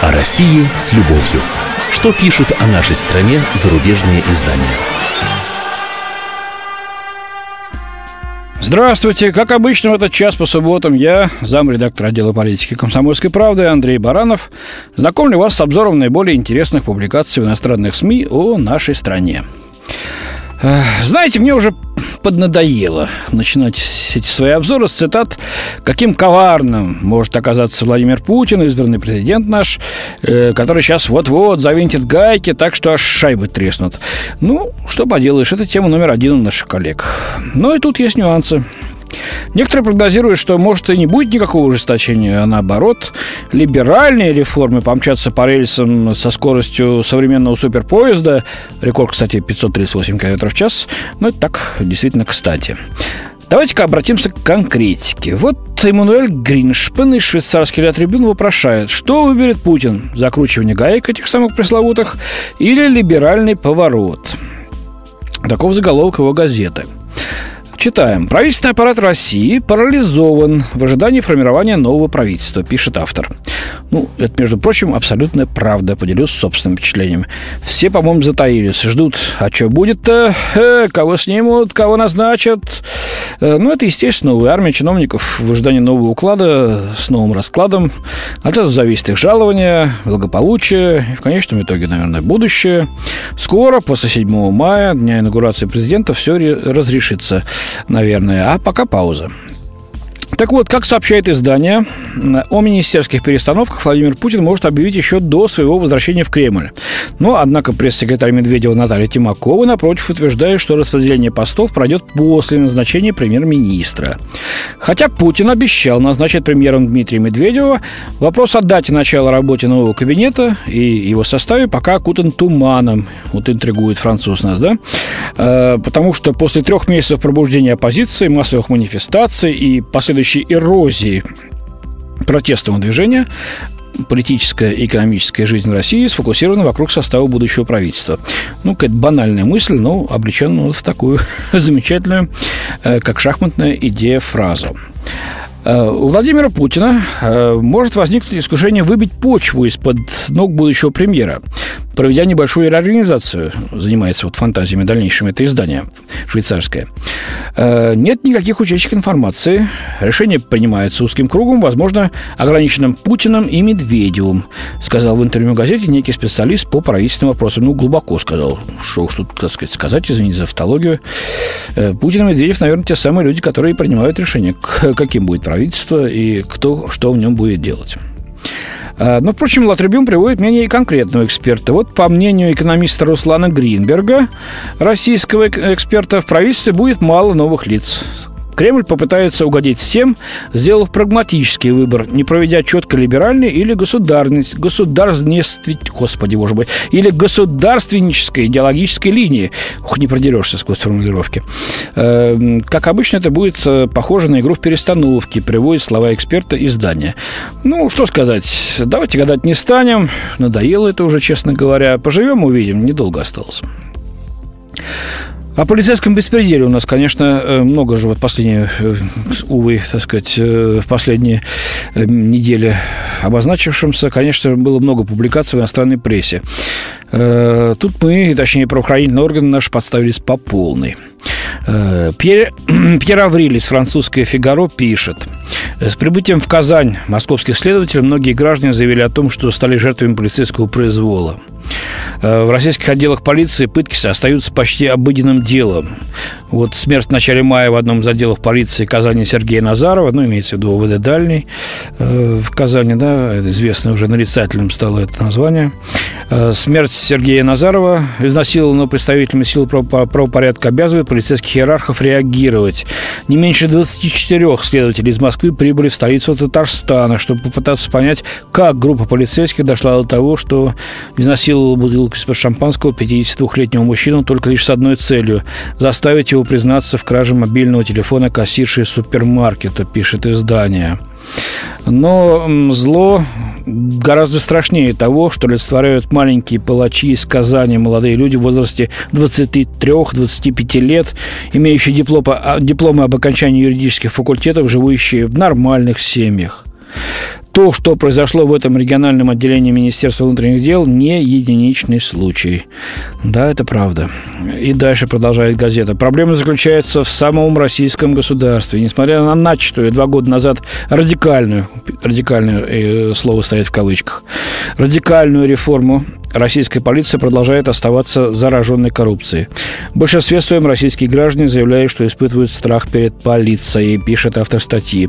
О России с любовью. Что пишут о нашей стране зарубежные издания? Здравствуйте. Как обычно в этот час по субботам я, замредактор отдела политики «Комсомольской правды» Андрей Баранов, знакомлю вас с обзором наиболее интересных публикаций в иностранных СМИ о нашей стране. Знаете, мне уже поднадоело начинать эти свои обзоры с цитат, каким коварным может оказаться Владимир Путин, избранный президент наш, э, который сейчас вот-вот завинтит гайки, так что аж шайбы треснут. Ну, что поделаешь, это тема номер один у наших коллег. Но и тут есть нюансы. Некоторые прогнозируют, что может и не будет никакого ужесточения, а наоборот, либеральные реформы помчатся по рельсам со скоростью современного суперпоезда. Рекорд, кстати, 538 км в час. Но это так, действительно, кстати. Давайте-ка обратимся к конкретике. Вот Эммануэль Гриншпен из швейцарский ля трибун вопрошает, что выберет Путин? Закручивание гаек этих самых пресловутых или либеральный поворот? Таков заголовок его газеты – Читаем. Правительственный аппарат России парализован в ожидании формирования нового правительства, пишет автор. Ну, это, между прочим, абсолютная правда. Поделюсь собственным впечатлением. Все, по-моему, затаились. Ждут, а что будет-то? Э, кого снимут, кого назначат? Э, ну, это, естественно, у армии чиновников в ожидании нового уклада с новым раскладом. От этого зависит их жалование, благополучие и, в конечном итоге, наверное, будущее. Скоро, после 7 мая, дня инаугурации президента, все разрешится, наверное. А пока пауза. Так вот, как сообщает издание, о министерских перестановках Владимир Путин может объявить еще до своего возвращения в Кремль. Но, однако, пресс-секретарь Медведева Наталья Тимакова, напротив, утверждает, что распределение постов пройдет после назначения премьер-министра. Хотя Путин обещал назначить премьером Дмитрия Медведева, вопрос о дате начала работы нового кабинета и его составе пока окутан туманом. Вот интригует француз нас, да? Э, потому что после трех месяцев пробуждения оппозиции, массовых манифестаций и последующих последующей эрозии протестного движения политическая и экономическая жизнь России сфокусирована вокруг состава будущего правительства. Ну, какая-то банальная мысль, но облеченная в такую замечательную, э, как шахматная идея, фразу. Э, у Владимира Путина э, может возникнуть искушение выбить почву из-под ног будущего премьера проведя небольшую реорганизацию, занимается вот фантазиями дальнейшими это издание швейцарское. Э, нет никаких утечек информации. Решение принимается узким кругом, возможно, ограниченным Путиным и Медведевым, сказал в интервью газете некий специалист по правительственным вопросам. Ну, глубоко сказал. Что тут, так сказать, сказать, извините за автологию. Э, Путин и Медведев, наверное, те самые люди, которые принимают решение, каким будет правительство и кто что в нем будет делать. А, но, впрочем, Латрибюн приводит мнение конкретного эксперта. Вот, по мнению экономиста Руслана Гринберга, российского эксперта, в правительстве будет мало новых лиц. Кремль попытается угодить всем, сделав прагматический выбор, не проведя четко либеральной или государственной, господи, боже мой, или государственнической идеологической линии. Ух, не продерешься сквозь формулировки. Эм, как обычно, это будет э, похоже на игру в перестановке, приводит слова эксперта издания. Ну, что сказать, давайте гадать не станем. Надоело это уже, честно говоря. Поживем, увидим. Недолго осталось. О полицейском беспределе у нас, конечно, э, много же вот последние, э, увы, так сказать, э, последние недели обозначившемся, конечно, было много публикаций в иностранной прессе. Тут мы, точнее, правоохранительные органы наши подставились по полной. Пьер, Пьер Авриль из «Фигаро» пишет. С прибытием в Казань московских следователей многие граждане заявили о том, что стали жертвами полицейского произвола. Э, в российских отделах полиции пытки остаются почти обыденным делом. Вот смерть в начале мая в одном из отделов полиции Казани Сергея Назарова, ну, имеется в виду ОВД Дальний э, в Казани, да, известно уже нарицательным стало это название. Э, смерть Сергея Назарова, изнасилованного представителями сил правопорядка, обязывает полицейских иерархов реагировать. Не меньше 24 следователей из Москвы прибыли в столицу Татарстана, чтобы попытаться понять, как группа полицейских дошла до того, что изнасиловала бутылку из-под шампанского 52-летнего мужчину только лишь с одной целью – заставить его признаться в краже мобильного телефона кассирши супермаркета, пишет издание. Но зло гораздо страшнее того, что олицетворяют маленькие палачи из Казани, молодые люди в возрасте 23-25 лет, имеющие дипломы, дипломы об окончании юридических факультетов, живущие в нормальных семьях. То, что произошло в этом региональном отделении Министерства внутренних дел, не единичный случай. Да, это правда. И дальше продолжает газета. Проблема заключается в самом российском государстве. Несмотря на начатую два года назад радикальную, радикальное э, слово стоит в кавычках, радикальную реформу российская полиция продолжает оставаться зараженной коррупцией. В большинстве своем российские граждане заявляют, что испытывают страх перед полицией, пишет автор статьи.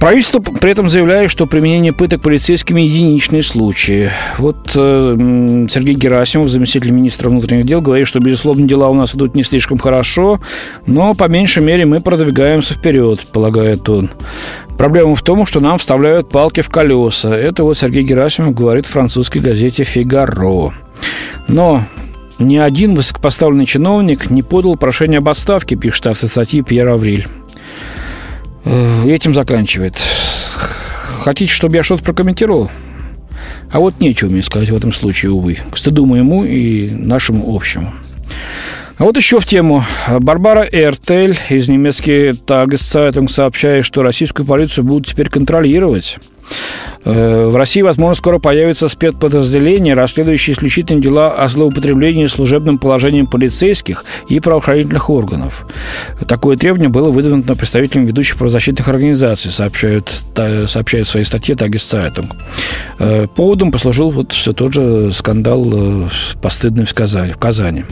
Правительство при этом заявляет, что применение пыток полицейскими – единичные случаи. Вот э, Сергей Герасимов, заместитель министра внутренних дел, говорит, что, безусловно, дела у нас идут не слишком хорошо, но, по меньшей мере, мы продвигаемся вперед, полагает он. Проблема в том, что нам вставляют палки в колеса. Это вот Сергей Герасимов говорит в французской газете «Фигаро». Но ни один высокопоставленный чиновник не подал прошение об отставке, пишет автор статьи Пьер Авриль. Э, этим заканчивает. Хотите, чтобы я что-то прокомментировал? А вот нечего мне сказать в этом случае, увы. К стыду моему и нашему общему. А вот еще в тему. Барбара Эртель из немецкой Тагeszeitung сообщает, что российскую полицию будут теперь контролировать. Э, в России, возможно, скоро появится спецподразделение, расследующее исключительно дела о злоупотреблении служебным положением полицейских и правоохранительных органов. Такое требование было выдвинуто представителями ведущих правозащитных организаций, сообщают, сообщает в своей статье Tageszeitung. Э, поводом послужил вот все тот же скандал э, постыдный в Казани. В Казани.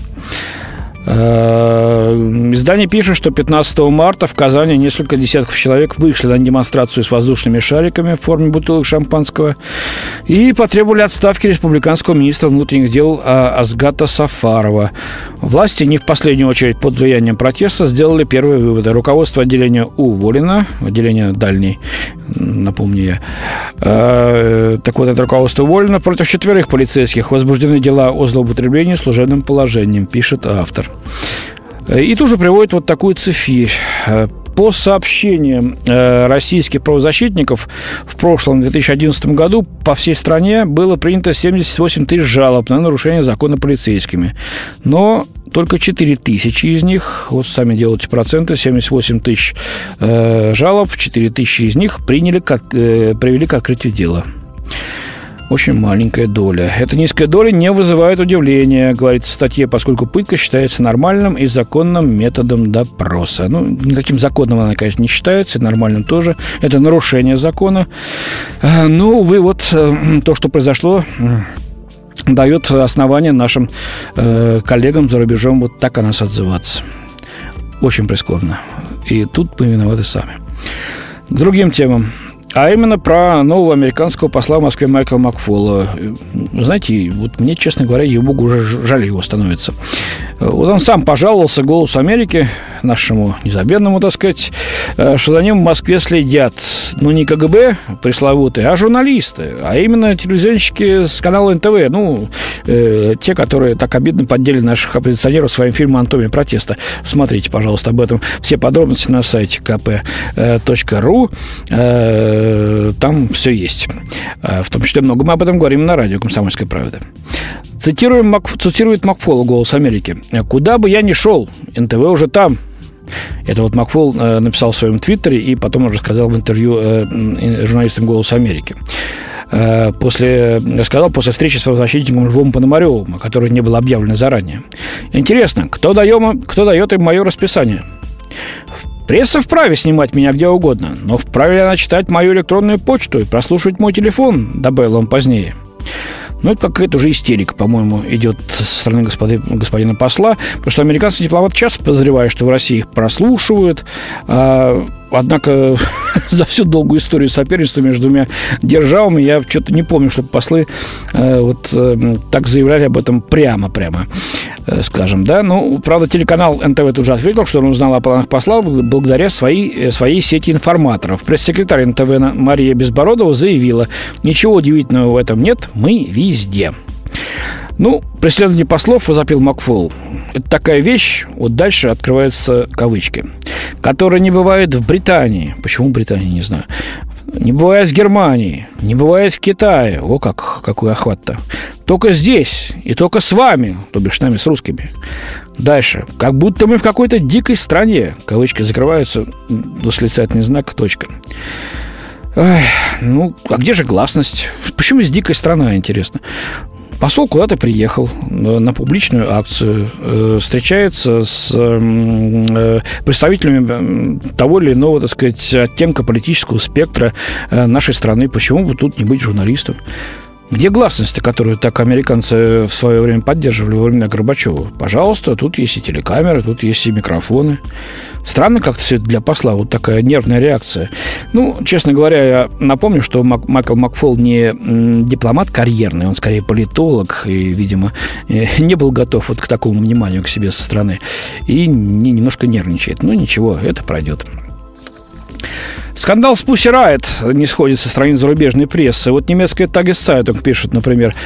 Э, издание пишет, что 15 марта в Казани несколько десятков человек вышли на демонстрацию с воздушными шариками в форме бутылок шампанского и потребовали отставки республиканского министра внутренних дел а, Азгата Сафарова. Власти, не в последнюю очередь под влиянием протеста, сделали первые выводы. Руководство отделения уволено, отделение дальней, напомню я. Э, так вот, это руководство уволено. Против четверых полицейских возбуждены дела о злоупотреблении служебным положением, пишет автор. И тоже приводит вот такую цифирь. По сообщениям э, российских правозащитников, в прошлом 2011 году по всей стране было принято 78 тысяч жалоб на нарушение закона полицейскими. Но только 4 тысячи из них, вот сами делайте проценты, 78 тысяч э, жалоб, 4 тысячи из них приняли, как, э, привели к открытию дела очень маленькая доля. Эта низкая доля не вызывает удивления, говорится в статье, поскольку пытка считается нормальным и законным методом допроса. Ну, никаким законным она, конечно, не считается, и нормальным тоже. Это нарушение закона. А, ну, увы, вот э, то, что произошло, дает основание нашим э, коллегам за рубежом вот так о нас отзываться. Очень прискорбно. И тут мы виноваты сами. К другим темам. А именно про нового американского посла в Москве Майкла Макфола. Знаете, вот мне, честно говоря, ей-богу, уже жаль его становится. Вот он сам пожаловался «Голосу Америки», нашему незабвенному, так сказать, э, что за ним в Москве следят, ну, не КГБ пресловутые, а журналисты, а именно телевизионщики с канала НТВ, ну, э, те, которые так обидно поддели наших оппозиционеров своим фильмом «Анатомия протеста». Смотрите, пожалуйста, об этом все подробности на сайте kp.ru. Э, там все есть. Э, в том числе много мы об этом говорим на радио «Комсомольская правда». Цитируем, цитирует Макфол «Голос Америки». «Куда бы я ни шел, НТВ уже там, это вот Макфол э, написал в своем твиттере и потом рассказал в интервью э, журналистам «Голоса Америки». Э, после, рассказал после встречи с правозащитником Львом Пономаревым, о которой не было объявлено заранее. Интересно, кто, даем, кто дает им мое расписание? Пресса вправе снимать меня где угодно, но вправе ли она читать мою электронную почту и прослушивать мой телефон, добавил он позднее. Ну, это какая-то уже истерика, по-моему, идет со стороны господи, господина посла, потому что американцы дипломат часто подозревают, что в России их прослушивают, а Однако за всю долгую историю соперничества между двумя державами я что-то не помню, чтобы послы э, вот э, так заявляли об этом прямо-прямо, э, скажем, да. Ну, правда, телеканал НТВ тут же ответил, что он узнал о планах посла благодаря своей, э, своей сети информаторов. Пресс-секретарь НТВ Мария Безбородова заявила, ничего удивительного в этом нет, мы везде. Ну, преследование послов, возопил Макфол. Это такая вещь, вот дальше открываются кавычки, которая не бывает в Британии. Почему Британии, не знаю. Не бывает в Германии, не бывает в Китае. О, как, какой охват-то. Только здесь и только с вами, то бишь нами, с русскими. Дальше. Как будто мы в какой-то дикой стране. Кавычки закрываются, восклицательный знак, точка. Эх, ну, а где же гласность? Почему из дикой страна, интересно? Посол куда-то приехал э, на публичную акцию, э, встречается с э, представителями того или иного, так сказать, оттенка политического спектра нашей страны. Почему бы тут не быть журналистом? Где гласность, которую так американцы в свое время поддерживали во времена Горбачева? Пожалуйста, тут есть и телекамеры, тут есть и микрофоны. Странно как-то все это для посла, вот такая нервная реакция. Ну, честно говоря, я напомню, что Мак Майкл Макфол не дипломат карьерный, он скорее политолог, и, видимо, не был готов вот к такому вниманию к себе со стороны. И не, немножко нервничает. Ну, ничего, это пройдет. Скандал с Pussy Riot не сходит со страниц зарубежной прессы. Вот немецкая Tageszeitung пишет, например,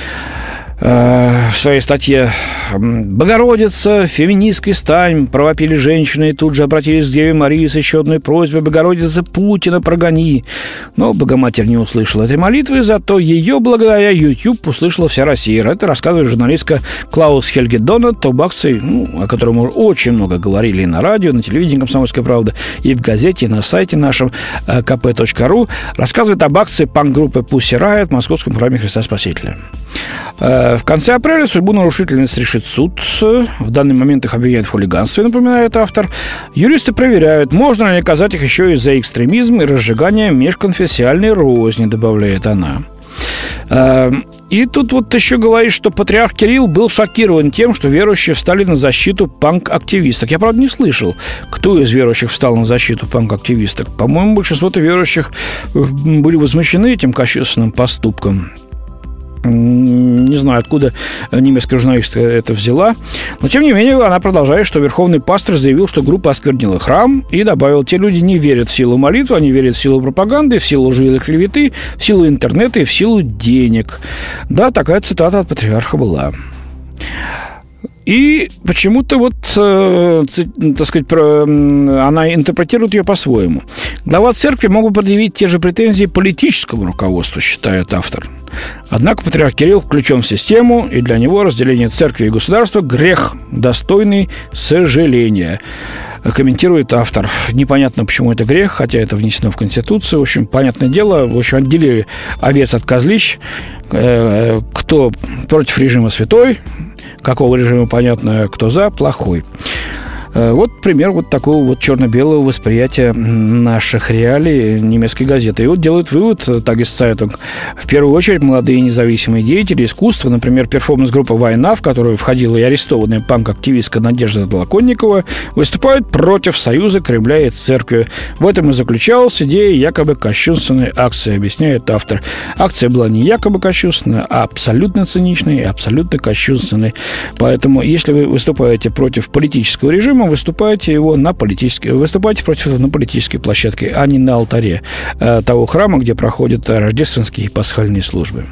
в своей статье «Богородица, феминистский стань», провопили женщины и тут же обратились к Деве Марии с еще одной просьбой «Богородица, Путина прогони». Но Богоматерь не услышала этой молитвы, зато ее благодаря YouTube услышала вся Россия. Это рассказывает журналистка Клаус Хельге Донат об акции, ну, о которой мы очень много говорили и на радио, и на телевидении «Комсомольская правда», и в газете, и на сайте нашем kp.ru. Э, рассказывает об акции панк-группы Pussy Riot в Московском храме Христа Спасителя. Э, в конце апреля судьбу нарушительниц решит суд. В данный момент их обвиняют в хулиганстве, напоминает автор. Юристы проверяют, можно ли наказать их еще и за экстремизм и разжигание межконфессиальной розни, добавляет она. Э, и тут вот еще говорит, что патриарх Кирилл был шокирован тем, что верующие встали на защиту панк-активисток. Я, правда, не слышал, кто из верующих встал на защиту панк-активисток. По-моему, большинство верующих э, были возмущены этим кощунственным поступком. Не знаю, откуда немецкая журналистка это взяла. Но, тем не менее, она продолжает, что верховный пастор заявил, что группа осквернила храм и добавил, те люди не верят в силу молитвы, они верят в силу пропаганды, в силу лжи и клеветы, в силу интернета и в силу денег. Да, такая цитата от патриарха была. И почему-то вот, э, так сказать, про, она интерпретирует ее по-своему. Глава церкви могут предъявить те же претензии политическому руководству, считает автор. Однако патриарх Кирилл включен в систему, и для него разделение церкви и государства – грех, достойный сожаления комментирует автор. Непонятно, почему это грех, хотя это внесено в Конституцию. В общем, понятное дело, в общем, отделили овец от козлищ. Э, кто против режима святой, какого режима, понятно, кто за, плохой. Э, вот пример вот такого вот черно-белого восприятия наших реалий немецкой газеты. И вот делают вывод э, Tageszeitung. В первую очередь молодые независимые деятели искусства, например, перформанс-группа «Война», в которую входила и арестованная панк-активистка Надежда Толоконникова, выступают против союза Кремля и церкви. В этом и заключалась идея якобы кощунственной акции, объясняет автор. Акция была не якобы кощунственная, а абсолютно циничной и абсолютно кощунственной. Поэтому, если вы выступаете против политического режима, Крымом выступаете его на политической, выступаете против этого на политической площадке, а не на алтаре э, того храма, где проходят рождественские и пасхальные службы.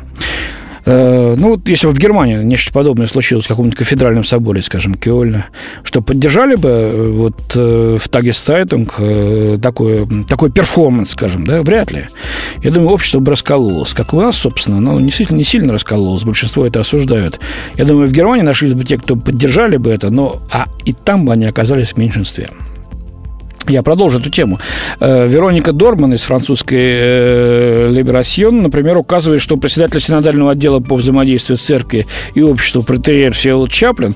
Э, ну, вот если бы в Германии нечто подобное случилось в каком-нибудь кафедральном соборе, скажем, Кёльна, что поддержали бы э, вот э, в Tageszeitung такой, такой перформанс, скажем, да, вряд ли. Я думаю, общество бы раскололось, как у нас, собственно, но не сильно, не сильно раскололось, большинство это осуждают. Я думаю, в Германии нашлись бы те, кто поддержали бы это, но а и там бы они оказались в меньшинстве. Я продолжу эту тему. Э, Вероника Дорман из французской э, Либерасьон, например, указывает, что председатель синодального отдела по взаимодействию церкви и обществу протерьер Всеволод Чаплин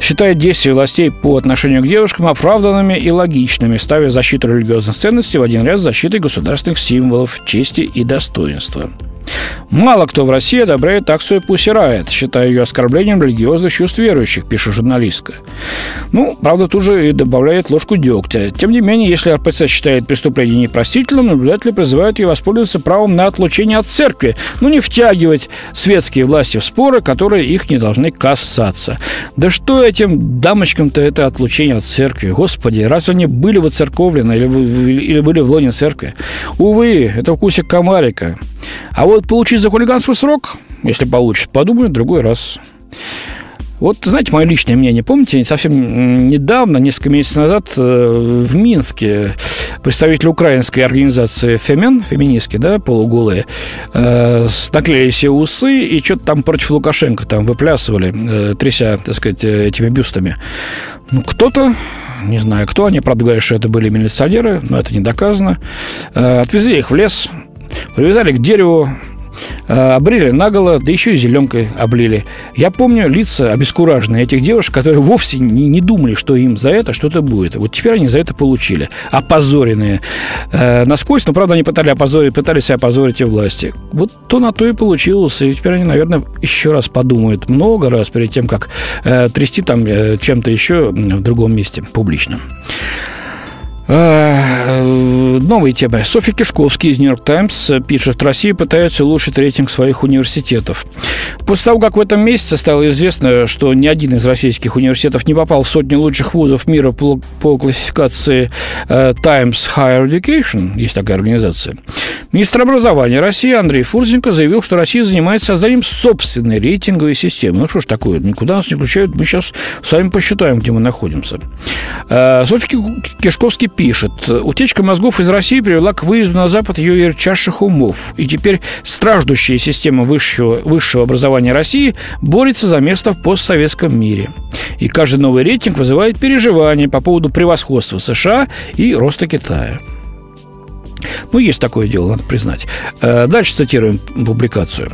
считает действия властей по отношению к девушкам оправданными и логичными, ставя защиту религиозных ценностей в один ряд с защитой государственных символов чести и достоинства. Мало кто в России одобряет акцию «Пусть Riot», считая ее оскорблением религиозных чувств верующих, пишет журналистка. Ну, правда, тут же и добавляет ложку дегтя. Тем не менее, если РПЦ считает преступление непростительным, наблюдатели призывают ее воспользоваться правом на отлучение от церкви, но не втягивать светские власти в споры, которые их не должны касаться. Да что этим дамочкам-то это отлучение от церкви? Господи, разве они были воцерковлены или, или были в лоне церкви? Увы, это укусик комарика. А вот получить за хулиганство срок, если получится, подумаю, другой раз. Вот, знаете, мое личное мнение. Помните, совсем недавно, несколько месяцев назад, э, в Минске представители украинской организации «Фемен», феминистки, да, полуголые, э, наклеили себе усы и что-то там против Лукашенко там выплясывали, э, тряся, так сказать, этими бюстами. Ну, кто-то не знаю кто, они, правда, говорят, что это были милиционеры, но это не доказано. Отвезли их в лес, Привязали к дереву, э, обрили наголо, да еще и зеленкой облили. Я помню лица обескураженные этих девушек, которые вовсе не, не думали, что им за это что-то будет. Вот теперь они за это получили. Опозоренные э, насквозь, но, правда, они пытались опозорить, пытались опозорить и власти. Вот то на то и получилось. И теперь они, наверное, еще раз подумают много раз перед тем, как э, трясти там э, чем-то еще в другом месте публично. Э, новые темы. Софья Кишковский из «Нью-Йорк Таймс» пишет, Россия пытается улучшить рейтинг своих университетов. После того, как в этом месяце стало известно, что ни один из российских университетов не попал в сотню лучших вузов мира по, классификации э, Times Higher Education, есть такая организация, министр образования России Андрей Фурзенко заявил, что Россия занимается созданием собственной рейтинговой системы. Ну что ж такое, никуда нас не включают, мы сейчас с вами посчитаем, где мы находимся. Э, Софья Кишковский пишет, утечка мозгов из России привела к выезду на Запад ее ярчайших умов. И теперь страждущая система высшего, высшего образования России борется за место в постсоветском мире. И каждый новый рейтинг вызывает переживания по поводу превосходства США и роста Китая. Ну, есть такое дело, надо признать. Э, дальше цитируем публикацию.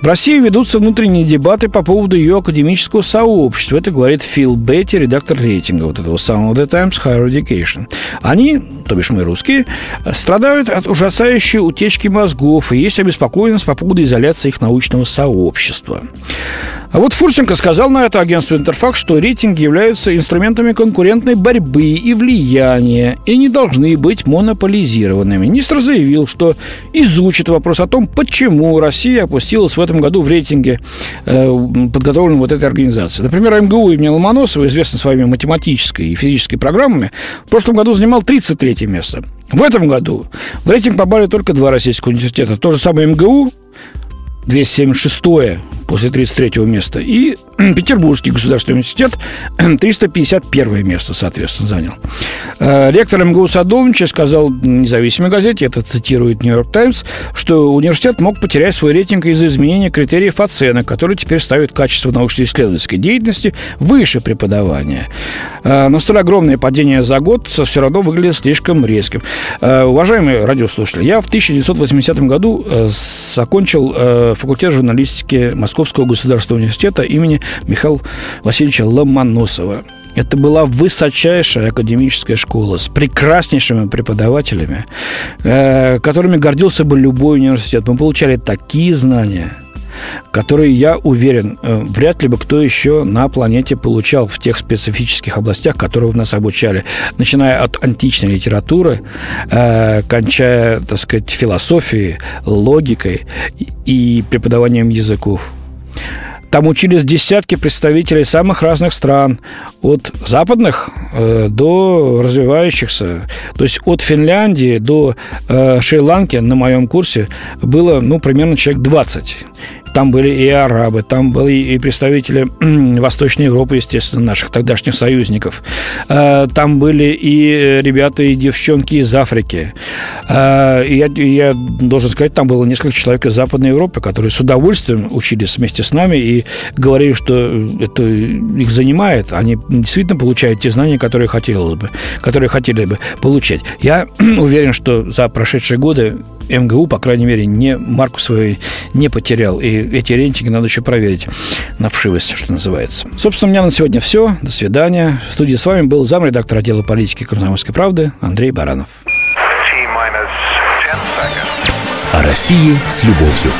В России ведутся внутренние дебаты по поводу ее академического сообщества. Это говорит Фил Бетти, редактор рейтинга вот этого самого The Times Higher Education. Они, то бишь мы русские, страдают от ужасающей утечки мозгов и есть обеспокоенность по поводу изоляции их научного сообщества. А вот Фурсенко сказал на это агентство «Интерфакс», что рейтинги являются инструментами конкурентной борьбы и влияния и не должны быть монополизированными. Министр заявил, что изучит вопрос о том, почему Россия опустилась в этом году в рейтинге, э, подготовленном вот этой организацией. Например, МГУ имени Ломоносова, известный своими математической и физической программами, в прошлом году занимал 33 место. В этом году в рейтинг попали только два российских университета. То же самое МГУ, 276 после 33 места. И Петербургский государственный университет 351 место, соответственно, занял. Э, ректор МГУ Садовнича сказал независимой газете, это цитирует «Нью-Йорк Таймс», что университет мог потерять свой рейтинг из-за изменения критериев оценок, которые теперь ставят качество научно-исследовательской деятельности выше преподавания. Э, но столь огромное падение за год все равно выглядит слишком резким. Э, уважаемые радиослушатели, я в 1980 году закончил факультет журналистики Московского государственного университета имени Михаила Васильевича Ломоносова. Это была высочайшая академическая школа с прекраснейшими преподавателями, э, которыми гордился бы любой университет. Мы получали такие знания, которые, я уверен, э, вряд ли бы кто еще на планете получал в тех специфических областях, которые нас обучали, начиная от античной литературы, э, кончая, так сказать, философией, логикой и преподаванием языков. Там учились десятки представителей самых разных стран, от западных э, до развивающихся. То есть от Финляндии до э, Шри-Ланки на моем курсе было ну, примерно человек 20. Там были и арабы, там были и представители Восточной Европы, естественно, наших тогдашних союзников. Э, там были и ребята, и девчонки из Африки. Э, и я, я должен сказать, там было несколько человек из Западной Европы, которые с удовольствием учились вместе с нами и говорили, что это их занимает. Они действительно получают те знания, которые хотелось бы, которые хотели бы получать. Я уверен, что за прошедшие годы МГУ, по крайней мере, не марку свою не потерял. И эти рейтинги надо еще проверить на вшивость, что называется. Собственно, у меня на сегодня все. До свидания. В студии с вами был замредактор отдела политики комсомольской правды Андрей Баранов. О России с любовью.